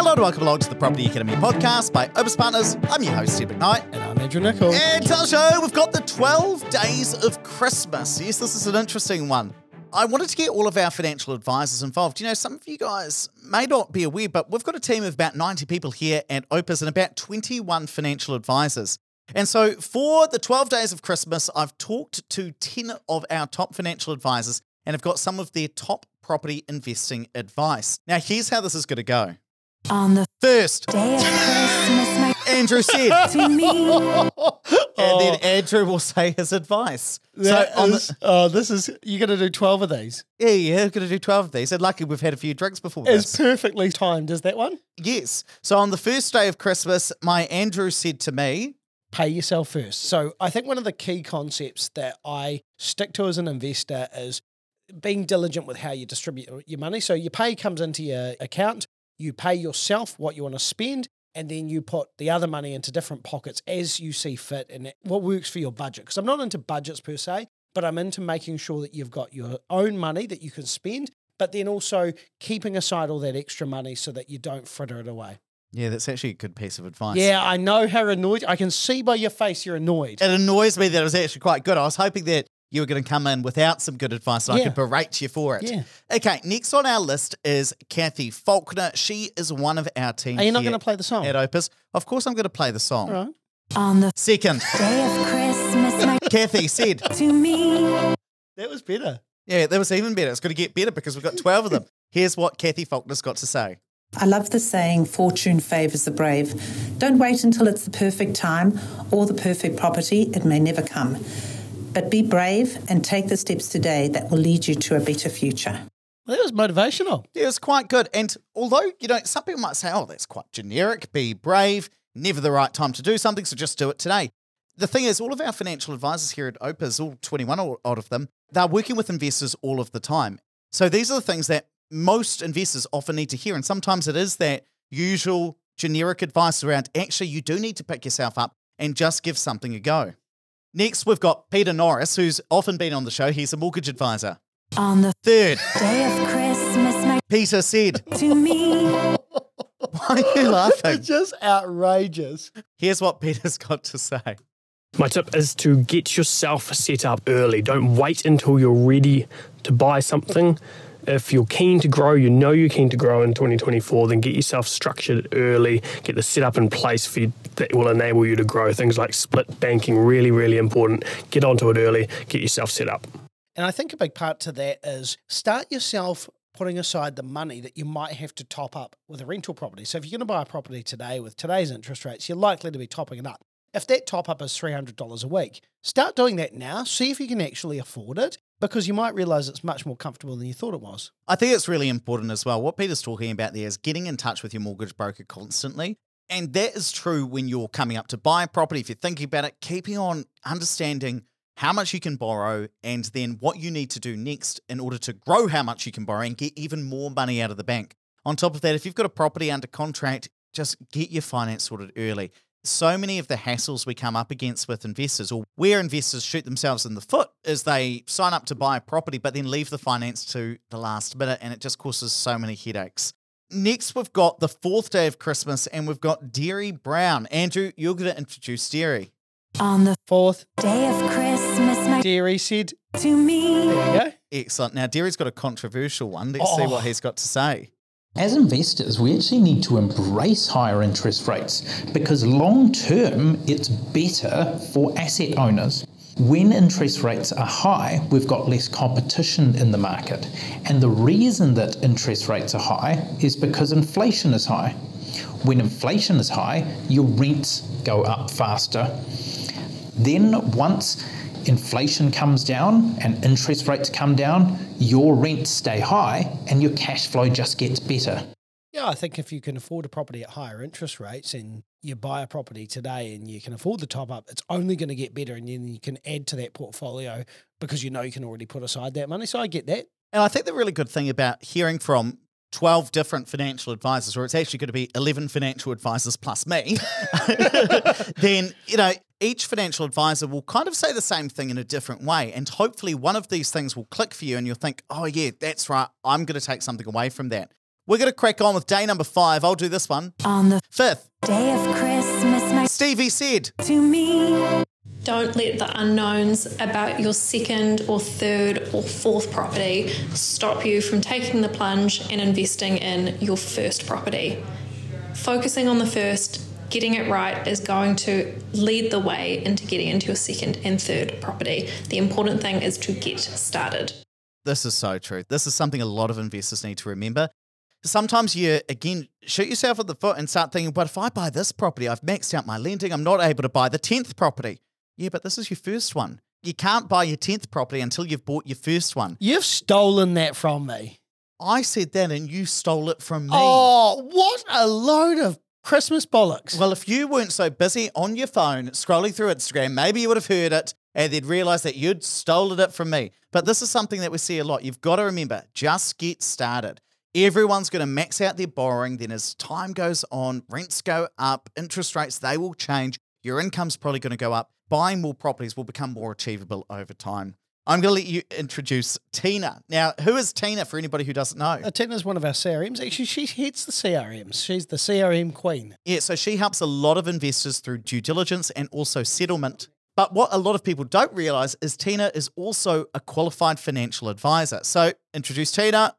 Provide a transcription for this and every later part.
Hello and welcome along to the Property Academy podcast by Opes Partners. I'm your host, Steve McKnight. And I'm Andrew Nicol. And to our show, we've got the 12 days of Christmas. Yes, this is an interesting one. I wanted to get all of our financial advisors involved. You know, some of you guys may not be aware, but we've got a team of about 90 people here at Opes and about 21 financial advisors. And so for the 12 days of Christmas, I've talked to 10 of our top financial advisors and have got some of their top property investing advice. Now, here's how this is going to go. On the First, day of Christmas, my Andrew said, to me. and then oh. Andrew will say his advice. That so on is- the, oh, this is you're going to do twelve of these. yeah, yeah, we're going to do 12 of these. And lucky we've had a few drinks before It's this. perfectly timed. Is that one? yes. So on the first day of Christmas, my Andrew said to me, Pay yourself first. So I think one of the key concepts that I stick to as an investor is being diligent with how you distribute your money. So your pay comes into your account, you pay yourself what you want to spend, and then you put the other money into different pockets as you see fit and what works for your budget. Because I'm not into budgets per se, but I'm into making sure that you've got your own money that you can spend, but then also keeping aside all that extra money so that you don't fritter it away. yeah, that's actually a good piece of advice. Yeah, I know how annoyed. I can see by your face you're annoyed. It annoys me that it was actually quite good. I was hoping that you were going to come in without some good advice and I could berate you for it. Yeah. Okay, next on our list is Kathy Faulkner. She is one of our team. Are you not going to play the song? at Opes? Of course, I'm going to play the song. All right. On the Second, day of Christmas, my Kathy said, to me. That was better. Yeah, that was even better. It's going to get better because we've got 12 of them. Here's what Kathy Faulkner's got to say. I love the saying, fortune favours the brave. Don't wait until it's the perfect time or the perfect property, it may never come. But be brave and take the steps today that will lead you to a better future. Well, that was motivational. Yeah, it was quite good. And although, you know, some people might say, oh, that's quite generic, be brave, never the right time to do something, so just do it today. The thing is, all of our financial advisors here at Opes, all 21 o- out of them, they're working with investors all of the time. So these are the things that most investors often need to hear. And sometimes it is that usual generic advice around actually, you do need to pick yourself up and just give something a go. Next, we've got Peter Norris, who's often been on the show. He's a mortgage advisor. On the Third, day of Christmas, my Peter said, to me. Why are you laughing? It's just outrageous. Here's what Peter's got to say. My tip is to get yourself set up early. Don't wait until you're ready to buy something. If you're keen to grow, you know you're keen to grow in 2024, then get yourself structured early, get the setup in place for you that will enable you to grow. Things like split banking, really, really important. Get onto it early, get yourself set up. And I think a big part to that is start yourself putting aside the money that you might have to top up with a rental property. So if you're going to buy a property today with today's interest rates, you're likely to be topping it up. If that top up is $300 a week, start doing that now. See if you can actually afford it because you might realize it's much more comfortable than you thought it was. I think it's really important as well. What Peter's talking about there is getting in touch with your mortgage broker constantly. And that is true when you're coming up to buy a property. If you're thinking about it, keeping on understanding how much you can borrow and then what you need to do next in order to grow how much you can borrow and get even more money out of the bank. On top of that, if you've got a property under contract, just get your finance sorted early. So many of the hassles we come up against with investors, or where investors shoot themselves in the foot, is they sign up to buy a property but then leave the finance to the last minute, and it just causes so many headaches. Next, we've got the fourth day of Christmas, and we've got Derry Brown. Andrew, you're going to introduce Derry. On the Fourth, day of Christmas, my Derry said, to me. there you go. Excellent. Now, Derry's got a controversial one. Let's see Oh. what he's got to say. As investors, we actually need to embrace higher interest rates because long term it's better for asset owners. When interest rates are high, we've got less competition in the market. And the reason that interest rates are high is because inflation is high. When inflation is high, your rents go up faster. Then, once inflation comes down and interest rates come down, your rents stay high and your cash flow just gets better. Yeah, I think if you can afford a property at higher interest rates and you buy a property today and you can afford the top up, it's only going to get better. And then you can add to that portfolio because you know you can already put aside that money. So I get that. And I think the really good thing about hearing from 12 different financial advisors, or it's actually going to be 11 financial advisors plus me, then, you know, each financial advisor will kind of say the same thing in a different way. And hopefully one of these things will click for you and you'll think, oh, yeah, that's right. I'm going to take something away from that. We're going to crack on with day number five. I'll do this one. On the Fifth, day of Christmas, my Stevie said, to me. Don't let the unknowns about your second or third or fourth property stop you from taking the plunge and investing in your first property. Focusing on the first, getting it right is going to lead the way into getting into your second and third property. The important thing is to get started. This is so true. This is something a lot of investors need to remember. Sometimes you, again, shoot yourself at the foot and start thinking, but if I buy this property, I've maxed out my lending, I'm not able to buy the 10th property. Yeah, but this is your first one. You can't buy your 10th property until you've bought your first one. You've stolen that from me. I said that and you stole it from me. Oh, what a load of Christmas bollocks. Well, if you weren't so busy on your phone scrolling through Instagram, maybe you would have heard it and they'd realize that you'd stolen it from me. But this is something that we see a lot. You've got to remember just get started. Everyone's going to max out their borrowing. Then, as time goes on, rents go up, interest rates, they will change. Your income's probably going to go up. Buying more properties will become more achievable over time. I'm going to let you introduce Tina. Now, who is Tina for anybody who doesn't know? Uh, Tina's one of our CRMs. Actually, she heads the CRMs. She's the CRM queen. Yeah, so she helps a lot of investors through due diligence and also settlement. But what a lot of people don't realize is Tina is also a qualified financial advisor. So introduce Tina.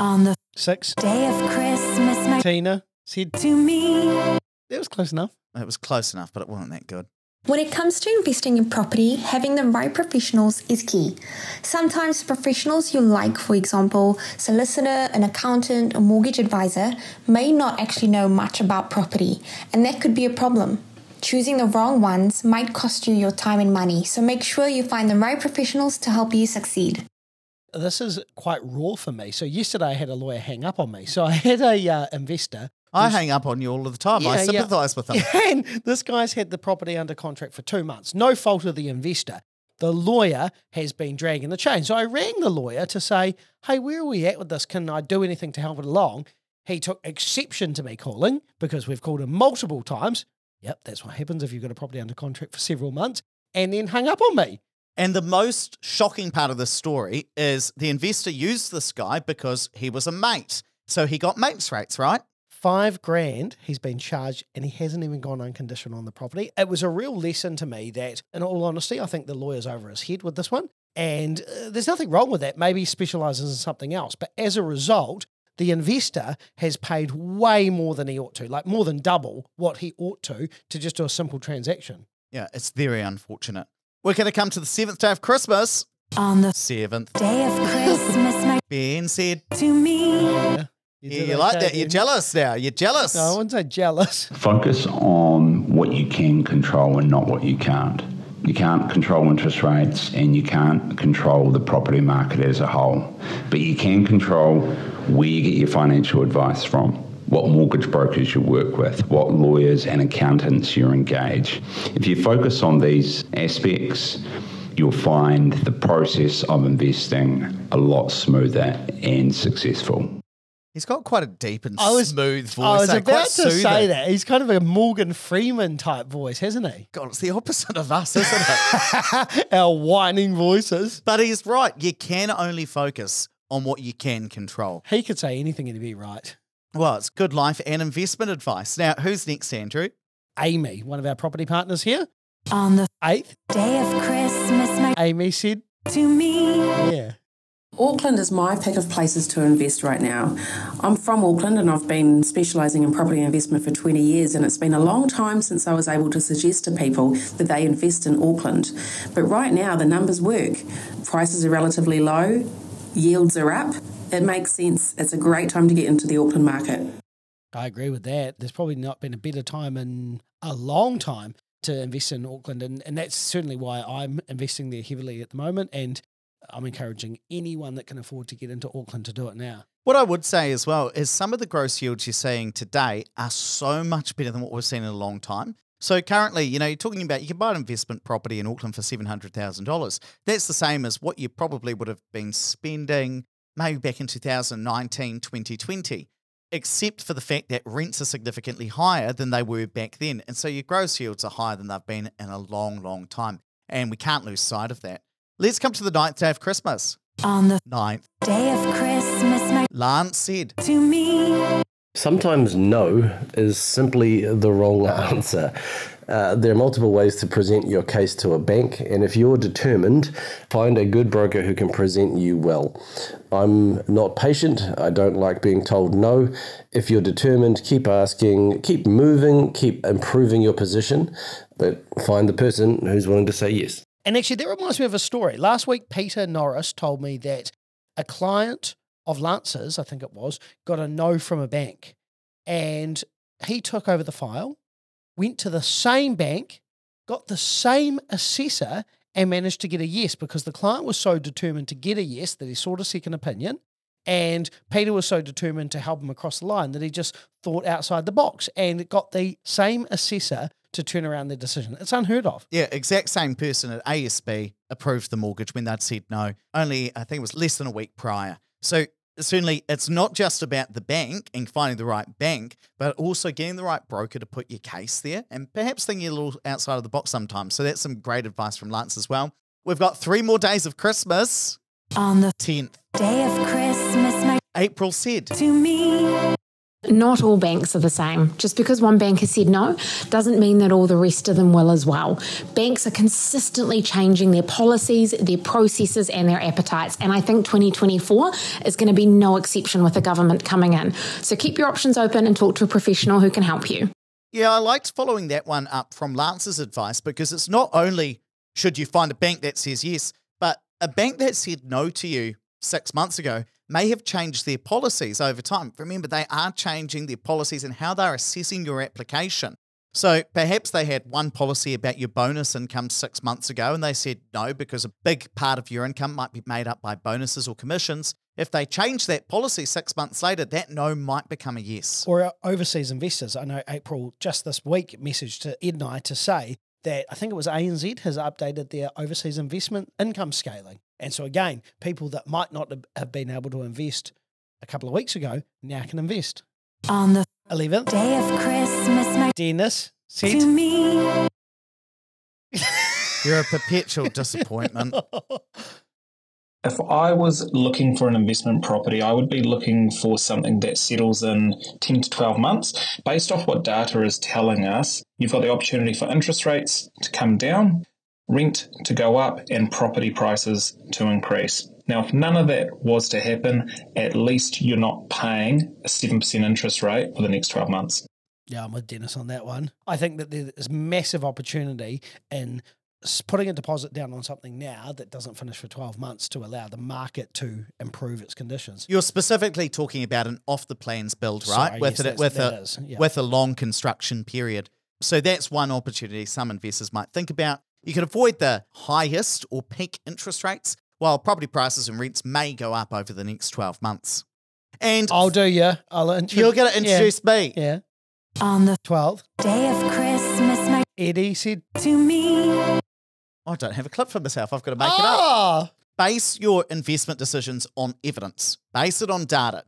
On the Six. day of Christmas, my Tina said to me. that was close enough. It was close enough, but it wasn't that good. When it comes to investing in property, having the right professionals is key. Sometimes professionals you like, for example, solicitor, an accountant, a mortgage advisor, may not actually know much about property, and that could be a problem. Choosing the wrong ones might cost you your time and money, so make sure you find the right professionals to help you succeed. This is quite raw for me. So yesterday I had a lawyer hang up on me. So I had a uh, investor. I hang up on you all of the time. I Yeah, yeah. sympathise with them. And this guy's had the property under contract for two months. No fault of the investor. The lawyer has been dragging the chain. So I rang the lawyer to say, hey, where are we at with this? Can I do anything to help it along? He took exception to me calling because we've called him multiple times. Yep, that's what happens if you've got a property under contract for several months. And then hung up on me. And the most shocking part of this story is the investor used this guy because he was a mate. So he got mates rates, right? Five grand he's been charged and he hasn't even gone unconditional on the property. It was a real lesson to me that, in all honesty, I think the lawyer's over his head with this one. And uh, there's nothing wrong with that. Maybe he specializes in something else. But as a result, the investor has paid way more than he ought to, like more than double what he ought to, to just do a simple transaction. Yeah, it's very unfortunate. We're going to come to the seventh day of Christmas. On the Seventh. day of Christmas, my Ben said, to me. Yeah. Yeah, did you like okay that. You're jealous now. You're jealous. No, I wouldn't say jealous. Focus on what you can control and not what you can't. You can't control interest rates and you can't control the property market as a whole, but you can control where you get your financial advice from, what mortgage brokers you work with, what lawyers and accountants you engage. If you focus on these aspects, you'll find the process of investing a lot smoother and successful. He's got quite a deep and I was- smooth voice. I was eh? about Quite to say that. He's kind of a Morgan Freeman type voice, hasn't he? God, it's the opposite of us, isn't it? Our whining voices. but he's right. You can only focus on what you can control. He could say anything and he'd be right. Well, it's good life and investment advice. Now, who's next, Andrew? Amy, one of our property partners here. On the Eighth, day of Christmas, my Amy said, to me. yeah. Auckland is my pick of places to invest right now. I'm from Auckland and I've been specialising in property investment for 20 years, and it's been a long time since I was able to suggest to people that they invest in Auckland. But right now, the numbers work. Prices are relatively low, yields are up. It makes sense. It's a great time to get into the Auckland market. I agree with that. There's probably not been a better time in a long time to invest in Auckland, and, and that's certainly why I'm investing there heavily at the moment. And I'm encouraging anyone that can afford to get into Auckland to do it now. What I would say as well is some of the gross yields you're seeing today are so much better than what we've seen in a long time. So currently, you know, you're talking about you can buy an investment property in Auckland for seven hundred thousand dollars. That's the same as what you probably would have been spending maybe back in 2019, 2020, except for the fact that rents are significantly higher than they were back then. And so your gross yields are higher than they've been in a long, long time. And we can't lose sight of that. Let's come to the ninth day of Christmas. On the ninth. day of Christmas, my Lance said, to me. Sometimes no is simply the wrong answer. Uh, there are multiple ways to present your case to a bank, and if you're determined, find a good broker who can present you well. I'm not patient. I don't like being told no. If you're determined, keep asking, keep moving, keep improving your position, but find the person who's willing to say yes. And actually, that reminds me of a story. Last week, Peter Norris told me that a client of Lance's, I think it was, got a no from a bank. And he took over the file, went to the same bank, got the same assessor, and managed to get a yes because the client was so determined to get a yes that he sought a second opinion. And Peter was so determined to help him across the line that he just thought outside the box and got the same assessor to turn around their decision. It's unheard of. Yeah, exact same person at ASB approved the mortgage when they'd said no, only I think it was less than a week prior. So certainly it's not just about the bank and finding the right bank, but also getting the right broker to put your case there and perhaps thinking a little outside of the box sometimes. So that's some great advice from Lance as well. We've got three more days of Christmas. On the 10th. day of Christmas, my April said, to me. Not all banks are the same. Just because one bank has said no doesn't mean that all the rest of them will as well. Banks are consistently changing their policies, their processes, and their appetites. And I think 2024 is going to be no exception with the government coming in. So keep your options open and talk to a professional who can help you. Yeah, I liked following that one up from Lance's advice because it's not only should you find a bank that says yes, but a bank that said no to you six months ago may have changed their policies over time. Remember, they are changing their policies and how they're assessing your application. So perhaps they had one policy about your bonus income six months ago and they said no because a big part of your income might be made up by bonuses or commissions. If they change that policy six months later, that no might become a yes. Or overseas investors. I know April just this week messaged to Ed and I to say that I think it was ANZ has updated their overseas investment income scaling. And so again, people that might not have been able to invest a couple of weeks ago now can invest. On the 11th, day of Christmas, my Dennis to me. You're a perpetual disappointment. If I was looking for an investment property, I would be looking for something that settles in 10 to 12 months. Based off what data is telling us, you've got the opportunity for interest rates to come down, rent to go up, and property prices to increase. Now, if none of that was to happen, at least you're not paying a 7% interest rate for the next 12 months. Yeah, I'm with Dennis on that one. I think that there's massive opportunity in putting a deposit down on something now that doesn't finish for 12 months to allow the market to improve its conditions. You're specifically talking about an off the plans build, right? Sorry, with yes, a, with a is, yeah. with a long construction period. So that's one opportunity some investors might think about. You can avoid the highest or peak interest rates, while property prices and rents may go up over the next 12 months. And I'll do you. I'll intro- you're going to yeah, me. Yeah. On the 12th day of Christmas, my Eddie said, to me. I don't have a clip for myself. I've got to make it up. Ah, Base your investment decisions on evidence. Base it on data.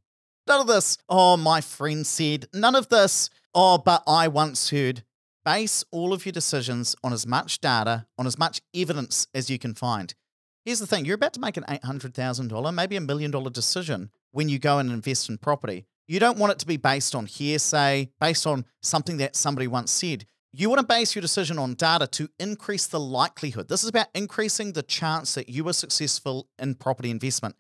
None of this, oh, my friend said. None of this, oh, but I once heard. Base all of your decisions on as much data, on as much evidence as you can find. Here's the thing you're about to make an $800,000, maybe a million dollar decision when you go and invest in property. You don't want it to be based on hearsay, based on something that somebody once said. You want to base your decision on data to increase the likelihood. This is about increasing the chance that you are successful in property investment.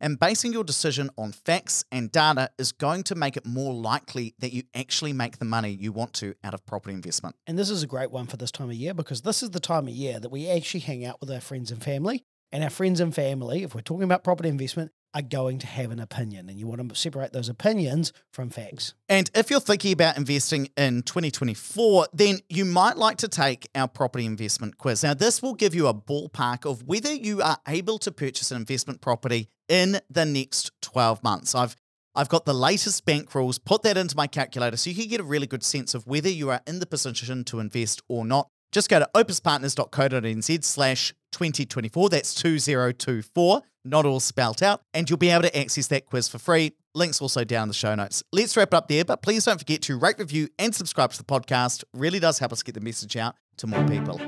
And basing your decision on facts and data is going to make it more likely that you actually make the money you want to out of property investment. And this is a great one for this time of year because this is the time of year that we actually hang out with our friends and family. And our friends and family, if we're talking about property investment, are going to have an opinion. And you want to separate those opinions from facts. And if you're thinking about investing in 2024, then you might like to take our property investment quiz. Now, this will give you a ballpark of whether you are able to purchase an investment property in the next 12 months. I've I've got the latest bank rules, put that into my calculator so you can get a really good sense of whether you are in the position to invest or not. Just go to opespartners.co.nz slash 2024. That's 2024, not all spelt out. And you'll be able to access that quiz for free. Links also down in the show notes. Let's wrap it up there, but please don't forget to rate, review, and subscribe to the podcast. Really does help us get the message out to more people.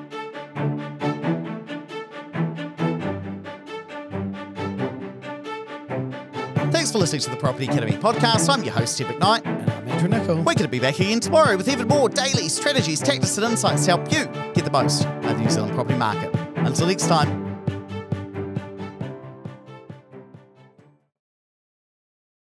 Thanks for listening to the Property Academy podcast. I'm your host, Tim McKnight. Andrew. We're going to be back again tomorrow with even more daily strategies, tactics, and insights to help you get the most out of the New Zealand property market. Until next time,